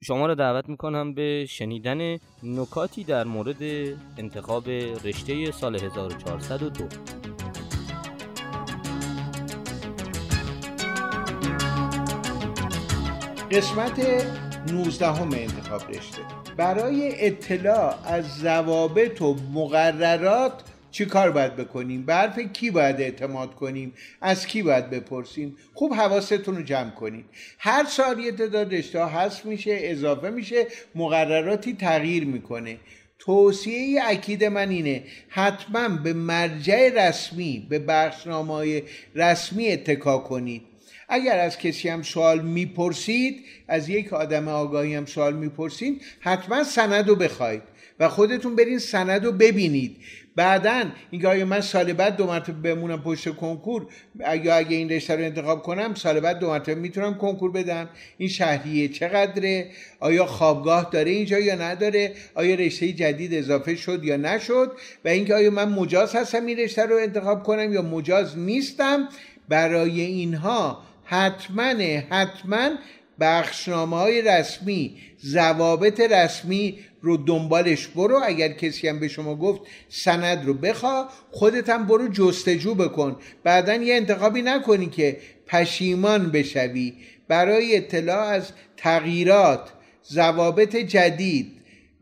شما را دعوت می‌کنم به شنیدن نکاتی در مورد انتخاب رشته سال 1402 قسمت 19 همه انتخاب رشته. برای اطلاع از ضوابط و مقررات چی کار باید بکنیم؟ به حرف کی باید اعتماد کنیم؟ از کی باید بپرسیم؟ خوب حواستون رو جمع کنید. هر سال یه تعداد رشته حذف میشه اضافه میشه مقرراتی تغییر می‌کنه. توصیه اکید من اینه حتما به مرجع رسمی به بخشنامه رسمی اتکا کنید. اگر از کسی هم سوال می‌پرسید از یک آدم آگاهی هم سوال می‌پرسید حتما سند رو بخواید و خودتون برین سند رو ببینید. بعدا اینکه آیا من سال بعد دو مرتبه بمونم پشت کنکور یا اگه این رشته رو انتخاب کنم سال بعد دو مرتبه می‌تونم کنکور بدم. این شهریه چقدره؟ آیا خوابگاه داره اینجا یا نداره؟ آیا رشته جدید اضافه شد یا نشد؟ و اینکه آیا من مجاز هستم این رشته رو انتخاب کنم یا مجاز نیستم؟ برای اینها حتما حتما بخشنامه های رسمی ضوابط رسمی رو دنبالش برو. اگر کسی هم به شما گفت سند رو بخوا خودت هم برو جستجو بکن. بعدا یه انتخابی نکنی که پشیمان بشوی. برای اطلاع از تغییرات ضوابط جدید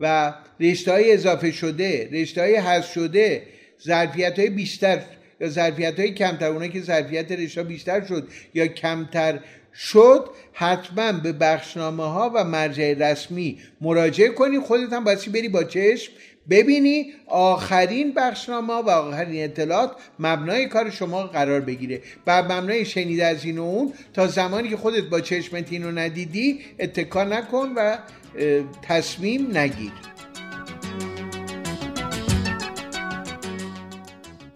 و رشته های اضافه شده رشته های حذف شده ظرفیت های بیشتر یا ظرفیت های کمتر اونایی که ظرفیت رشته بیشتر شد یا کمتر شد حتما به بخشنامه ها و مرجع رسمی مراجعه کنی. خودت هم باید بری با چشم ببینی آخرین بخشنامه و آخرین اطلاعات مبنای کار شما قرار بگیره. و مبنای شنیده از این و اون تا زمانی که خودت با چشمت اینو ندیدی اتکا نکن و تصمیم نگیر.